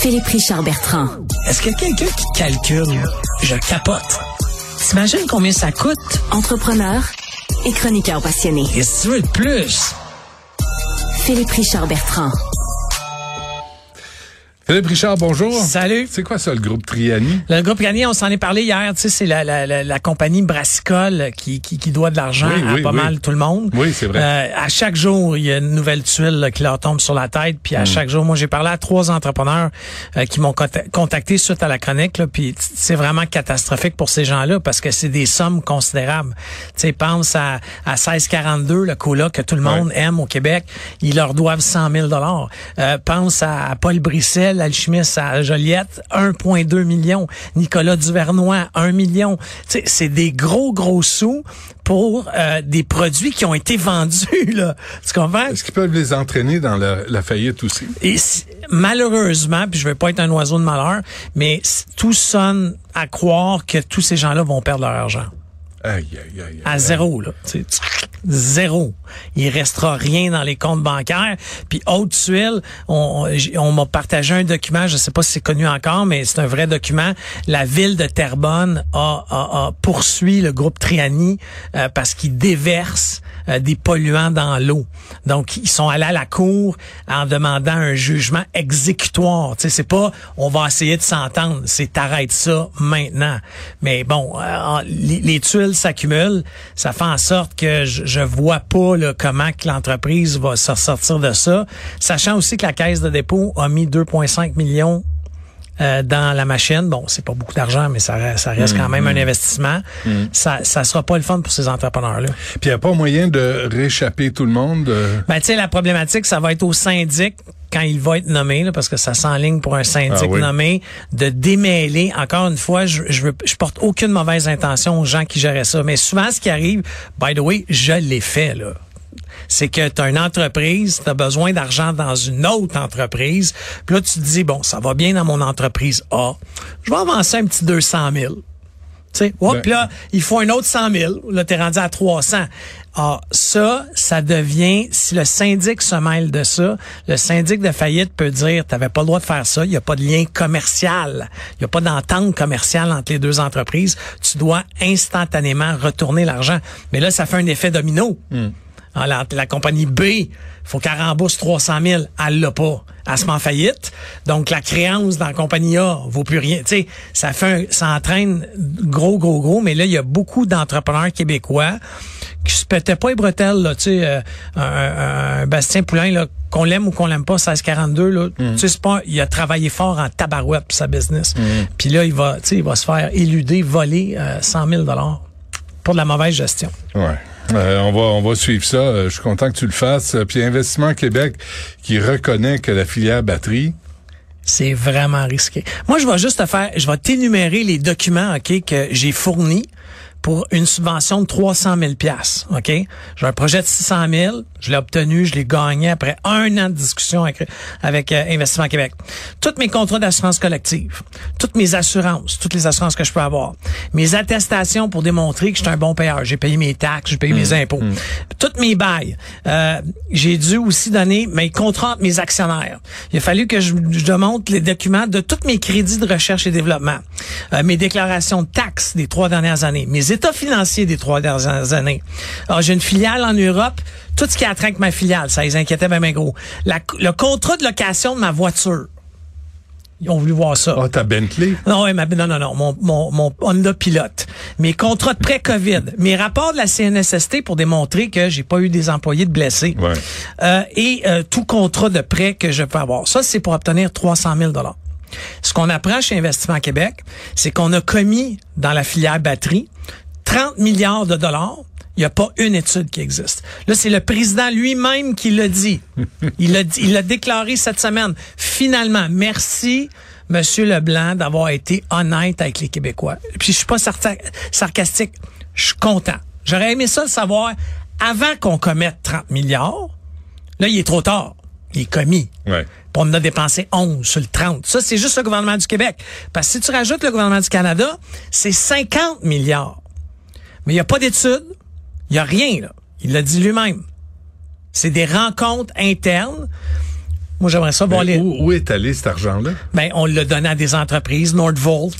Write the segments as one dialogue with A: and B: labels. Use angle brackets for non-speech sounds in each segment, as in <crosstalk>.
A: Philippe Richard Bertrand.
B: Est-ce qu'il y a quelqu'un qui calcule? Je capote. T'imagines combien ça coûte?
A: Entrepreneur et chroniqueur passionné.
B: Qu'est-ce que tu veux de plus?
A: Philippe Richard Bertrand.
C: Philippe Richard, bonjour.
B: Salut.
C: C'est quoi ça, le groupe Triani?
B: Le groupe Triani, on s'en est parlé hier. Tu sais, c'est la, la, la, la, compagnie brassicole qui, qui, qui doit de l'argent
C: Oui,
B: à
C: oui,
B: pas
C: oui.
B: mal tout le monde.
C: Oui, c'est vrai.
B: Euh, à chaque jour, il y a une nouvelle tuile là, qui leur tombe sur la tête. Puis à
C: Mm.
B: chaque jour, moi, j'ai parlé à trois entrepreneurs euh, qui m'ont conta- contacté suite à la chronique. Là, puis c'est vraiment catastrophique pour ces gens-là parce que c'est des sommes considérables. Tu sais, pense à, à 1642, le cola que tout le monde aime au Québec. Ils leur doivent 100 000 dollars. pense à, à Paul Brissel, alchimiste à Joliette, 1,2 million. Nicolas Duvernois, 1 million. C'est des gros, gros sous pour euh, des produits qui ont été vendus. Là. Tu comprends?
C: Est-ce qu'ils peuvent les entraîner dans la, la faillite aussi?
B: Et si- malheureusement, puis je veux pas être un oiseau de malheur, mais tout sonne à croire que tous ces gens-là vont perdre leur argent.
C: Aïe, aïe, aïe.
B: À zéro, là. Zéro. Il restera rien dans les comptes bancaires. Puis autre tuile, on, on, m'a partagé un document, je sais pas si c'est connu encore, mais c'est un vrai document. La ville de Terrebonne a, a, a poursuit le groupe Triani euh, parce qu'il déverse euh, des polluants dans l'eau. Donc, ils sont allés à la cour en demandant un jugement exécutoire. Tu sais, c'est pas on va essayer de s'entendre, c'est t'arrêtes ça maintenant. Mais bon, euh, les, les tuiles s'accumulent, ça fait en sorte que je, je vois pas là, comment que l'entreprise va se sortir de ça, sachant aussi que la caisse de dépôt a mis 2,5 millions euh, dans la machine. Bon, c'est pas beaucoup d'argent, mais ça, reste- ça reste quand même un investissement. Ça, ça sera pas le fun pour ces entrepreneurs-là.
C: Puis il n'y a pas moyen de réchapper tout le monde? euh?
B: Ben, tu sais, la problématique, ça va être au syndic quand il va être nommé, là, parce que ça s'enligne pour un syndic
C: Ah oui.
B: nommé, de démêler. Encore une fois, je, je, veux, je porte aucune mauvaise intention aux gens qui géraient ça. Mais souvent, ce qui arrive, by the way, je l'ai fait, là c'est que tu as une entreprise, tu as besoin d'argent dans une autre entreprise. Puis là, tu te dis, bon, ça va bien dans mon entreprise A. Je vais avancer un petit 200 000. Tu sais, hop,
C: Ben-
B: puis là, il faut un autre 100 000. Là, t'es rendu à 300. Ah, ça, ça devient, si le syndic se mêle de ça, le syndic de faillite peut dire, t'avais pas le droit de faire ça, il n'y a pas de lien commercial, il n'y a pas d'entente commerciale entre les deux entreprises, tu dois instantanément retourner l'argent. Mais là, ça fait un effet domino. Ah, la, la compagnie B, faut qu'elle rembourse 300 000. Elle l'a pas. Elle se met en faillite. Donc, la créance dans la compagnie A vaut plus rien. Tu sais, ça fait un, ça entraîne gros, gros, gros. Mais là, il y a beaucoup d'entrepreneurs québécois qui se pétaient pas les bretelles, là. Tu sais, euh, un, Bastien Poulain, là, qu'on l'aime ou qu'on l'aime pas, 1642, là. Tu sais, c'est pas, il a travaillé fort en tabarouette pour sa business. Puis là, il va, tu sais, il va se faire éluder, voler euh, 100 000 pour de la mauvaise gestion.
C: Ouais. Euh, on va on va suivre ça. Euh, Je suis content que tu le fasses. Euh, Puis Investissement Québec qui reconnaît que la filière batterie,
B: C'est vraiment risqué. Moi, je vais juste te faire, je vais t'énumérer les documents, OK, que j'ai fournis pour une subvention de 300 000 pièces, OK? J'ai un projet de 600 000, je l'ai obtenu, je l'ai gagné après un an de discussion avec, avec euh, Investissement Québec. Tous mes contrats d'assurance collective, toutes mes assurances, toutes les assurances que je peux avoir, mes attestations pour démontrer que je suis un bon payeur, j'ai payé mes taxes, j'ai payé mes impôts, toutes mes bails. Euh, j'ai dû aussi donner mes contrats entre mes actionnaires. Il a fallu que je, je démontre les documents de tous mes crédits de recherche et développement, euh, mes déclarations de taxes des trois dernières années, mes états financiers des trois dernières années. Alors, j'ai une filiale en Europe, tout ce qui a trait avec ma filiale, ça les inquiétait bien, bien gros. La- le contrat de location de ma voiture. Ils ont voulu voir ça.
C: ah, ta Bentley?
B: Non, ouais, ma- non, non, non, mon, mon, mon Honda Pilote. Mes contrats de pré-COVID. Mes rapports de la CNSST pour démontrer que j'ai pas eu des employés de blessés.
C: Ouais.
B: Euh, et euh, tout contrat de prêt que je peux avoir. Ça, c'est pour obtenir 300 000 Ce qu'on apprend chez Investissement Québec, c'est qu'on a commis dans la filière batterie 30 milliards de dollars. Il n'y a pas une étude qui existe. Là, c'est le président lui-même qui l'a dit. <laughs> Il l'a il l'a déclaré cette semaine. Finalement, merci, Monsieur Leblanc, d'avoir été honnête avec les Québécois. Puis je suis pas sarcastique. Je suis content. J'aurais aimé ça le savoir avant qu'on commette 30 milliards. Là, il est trop tard. Il est commis.
C: Ouais.
B: Puis on en a dépensé 11 sur le 30. Ça, c'est juste le gouvernement du Québec. Parce que si tu rajoutes le gouvernement du Canada, c'est 50 milliards. Mais il n'y a pas d'études. Il n'y a rien, là. Il l'a dit lui-même. C'est des rencontres internes. Moi, j'aimerais ça les...
C: où est allé cet argent-là?
B: Ben, on l'a donné à des entreprises, Nordvolt,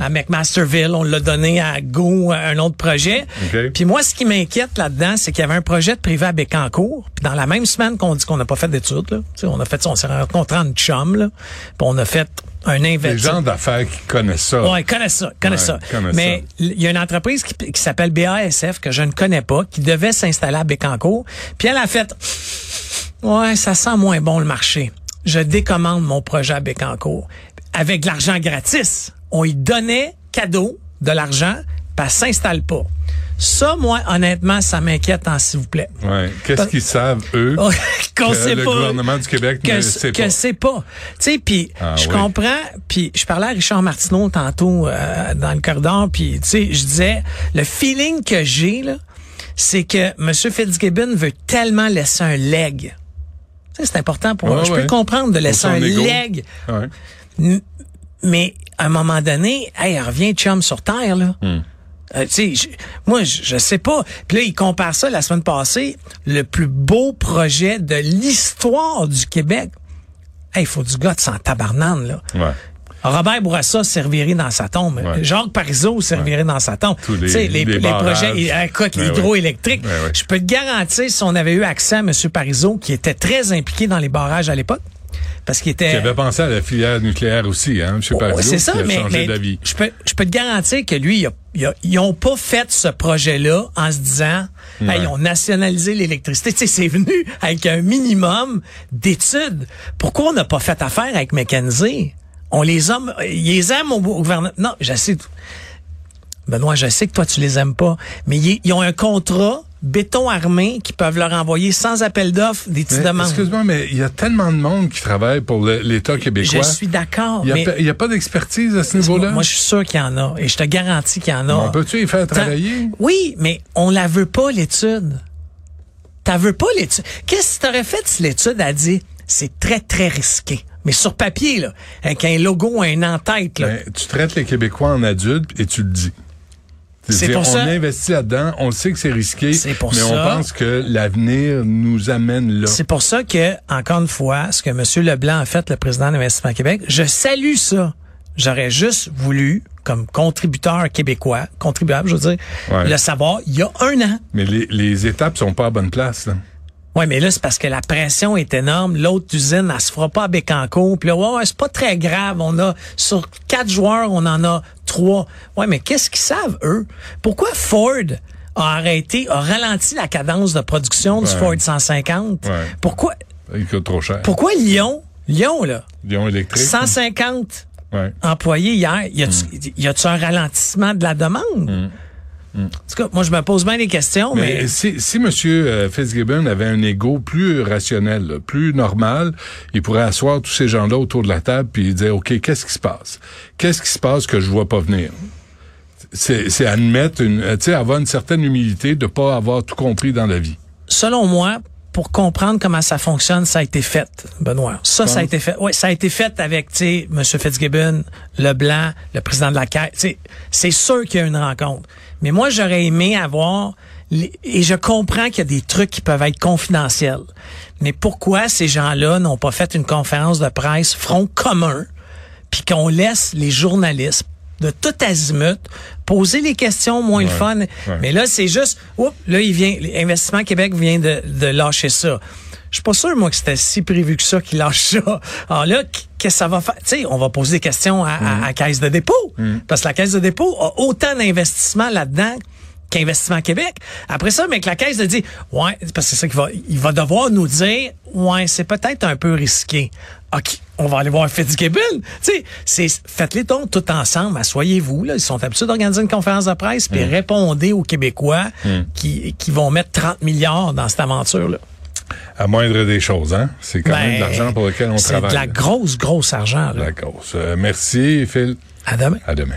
B: à McMasterville, on l'a donné à Go, un autre projet.
C: OK.
B: Puis moi, ce qui m'inquiète là-dedans, c'est qu'il y avait un projet de privé à Bécancour. Puis dans la même semaine qu'on dit qu'on n'a pas fait d'études, là, tu sais, on a fait ça, on s'est rencontré en chum, là, puis on a fait un
C: Les
B: investissement.
C: gens d'affaires qui connaissent ça.
B: Ouais, ils connaissent ça, ils connaissent
C: Ouais,
B: ça.
C: connaissent
B: Mais il y a une entreprise qui, qui s'appelle BASF que je ne connais pas, qui devait s'installer à Bécancour. Puis elle a fait, ouais, ça sent moins bon le marché. Je décommande mon projet à Bécancour avec de l'argent gratis. On y donnait cadeau de l'argent, puis elle s'installe pas. Ça, moi, honnêtement, ça m'inquiète, en s'il vous plaît.
C: Ouais. Qu'est-ce qu'ils savent, eux? <laughs>
B: qu'on
C: que
B: sait
C: le
B: pas.
C: gouvernement du Québec
B: que,
C: ne sait
B: que
C: pas?
B: c'est pas. Tu sais, puis
C: Ah
B: je
C: oui.
B: comprends. Puis je parlais à Richard Martineau tantôt euh, dans le corridor. Puis tu sais, je disais le feeling que j'ai là, c'est que M. Fitzgibbon veut tellement laisser un leg. C'est important pour moi.
C: Ouais,
B: Je
C: ouais.
B: peux comprendre de laisser un leg,
C: Ouais.
B: Mais à un moment donné, hey, revient chum sur terre là.
C: Hmm.
B: Euh, tu sais, moi, je, je sais pas. Puis là, il compare ça la semaine passée, le plus beau projet de l'histoire du Québec. Hey, il faut du gars de sans tabarnane, là.
C: Ouais.
B: Robert Bourassa servirait dans sa tombe.
C: Ouais.
B: Jacques Parizeau servirait dans sa tombe.
C: Tous les-
B: les,
C: les
B: projets,
C: ouais.
B: Je peux te garantir, si on avait eu accès à M. Parizeau, qui était très impliqué dans les barrages à l'époque, parce qu'il était...
C: Qui avait pensé à la filière nucléaire aussi, hein, M. Parizeau,
B: c'est ça, mais, je peux, je peux te garantir que lui, il a- il a- ils ont pas fait ce projet-là en se disant, hey, ils ont nationalisé l'électricité. Tu sais, c'est venu avec un minimum d'études. Pourquoi on n'a pas fait affaire avec McKenzie? On les aime, ils les aiment au, au gouvernement. Non, je sais. Benoît, je sais que toi, tu les aimes pas, mais ils, ils ont un contrat béton armé qui peuvent leur envoyer sans appel d'offres des petites demandes.
C: Excuse-moi, mais il y a tellement de monde qui travaille pour l'État québécois.
B: Je suis d'accord,
C: Il n'y a, pas- il y a pas d'expertise à ce niveau-là?
B: moi, je suis sûr qu'il y en a. Et je te garantis qu'il y en a.
C: On peut-tu les faire travailler?
B: Oui, mais on la veut pas, l'étude. T'as veux pas l'étude? Qu'est-ce que t'aurais fait si l'étude a dit c'est très, très risqué? Mais sur papier, là, avec un logo, un en-tête, là.
C: Ben, tu traites les Québécois en adultes et tu le dis.
B: C'est pour
C: on
B: ça-
C: investit là-dedans, on sait que c'est risqué,
B: C'est pour
C: mais
B: ça-
C: on pense que l'avenir nous amène là.
B: C'est pour ça que, encore une fois, ce que M. Leblanc a fait, le président d'Investissement Québec, je salue ça. J'aurais juste voulu, comme contributeur québécois, contribuable, je veux dire,
C: Ouais.
B: le savoir il y a un an.
C: Mais les, les étapes sont pas à bonne place. Là.
B: Oui, mais là, c'est parce que la pression est énorme. L'autre usine, elle se fera pas à Bécancour. Puis là, ouais, ouais, c'est pas très grave. On a, sur quatre joueurs, on en a trois. Ouais, mais qu'est-ce qu'ils savent, eux? Pourquoi Ford a arrêté, a ralenti la cadence de production du
C: Ouais.
B: Ford 150?
C: Ouais.
B: Pourquoi,
C: Il coûte trop cher.
B: pourquoi Lyon, Lyon, là,
C: Lyon électrique.
B: 150
C: Ouais.
B: employés hier, y a-tu,
C: Mm.
B: un ralentissement de la demande? En tout cas, moi, je me pose bien des questions, mais,
C: Mais si, si M. Fitzgibbon avait un ego plus rationnel, là, plus normal, il pourrait asseoir tous ces gens-là autour de la table puis dire, OK, qu'est-ce qui se passe? Qu'est-ce qui se passe que je vois pas venir? C'est admettre, une, tu sais, avoir une certaine humilité de pas avoir tout compris dans la vie.
B: selon moi, pour comprendre comment ça fonctionne, ça a été fait, Benoît. Ça, ça a été fait. Oui, ça a été fait avec, tu sais, M. Fitzgibbon, Leblanc, le président de la Caisse. Tu sais, C'est sûr qu'il y a une rencontre. Mais moi, j'aurais aimé avoir, et je comprends qu'il y a des trucs qui peuvent être confidentiels. Mais pourquoi ces gens-là n'ont pas fait une conférence de presse front commun, puis qu'on laisse les journalistes de tout azimut poser les questions moins le fun? Mais là, c'est juste, oups, là, il vient, Investissement Québec vient de, de lâcher ça. Je suis pas sûr, moi, que c'était si prévu que ça qu'il lâche ça. Alors là, qu- qu'est-ce que ça va faire? Tu sais, on va poser des questions à, à- à Caisse de dépôt. Parce que la Caisse de dépôt a autant d'investissements là-dedans qu'Investissement Québec. Après ça, mais que la Caisse de dit, ouais, parce que c'est ça qu'il va, il va devoir nous dire, ouais, c'est peut-être un peu risqué. OK, on va aller voir Fitzgibbon. Tu sais, c'est, faites les tons tout ensemble, asseyez-vous, là. Ils sont habitués d'organiser une conférence de presse, puis
C: Mm.
B: répondez aux Québécois qui, qui vont mettre 30 milliards dans cette aventure-là.
C: À moindre des choses, hein? C'est quand même de l'argent pour lequel on
B: Ben, C'est
C: travaille.
B: de la grosse, grosse argent, là.
C: La grosse. Euh, merci, Phil.
B: À demain.
C: À demain.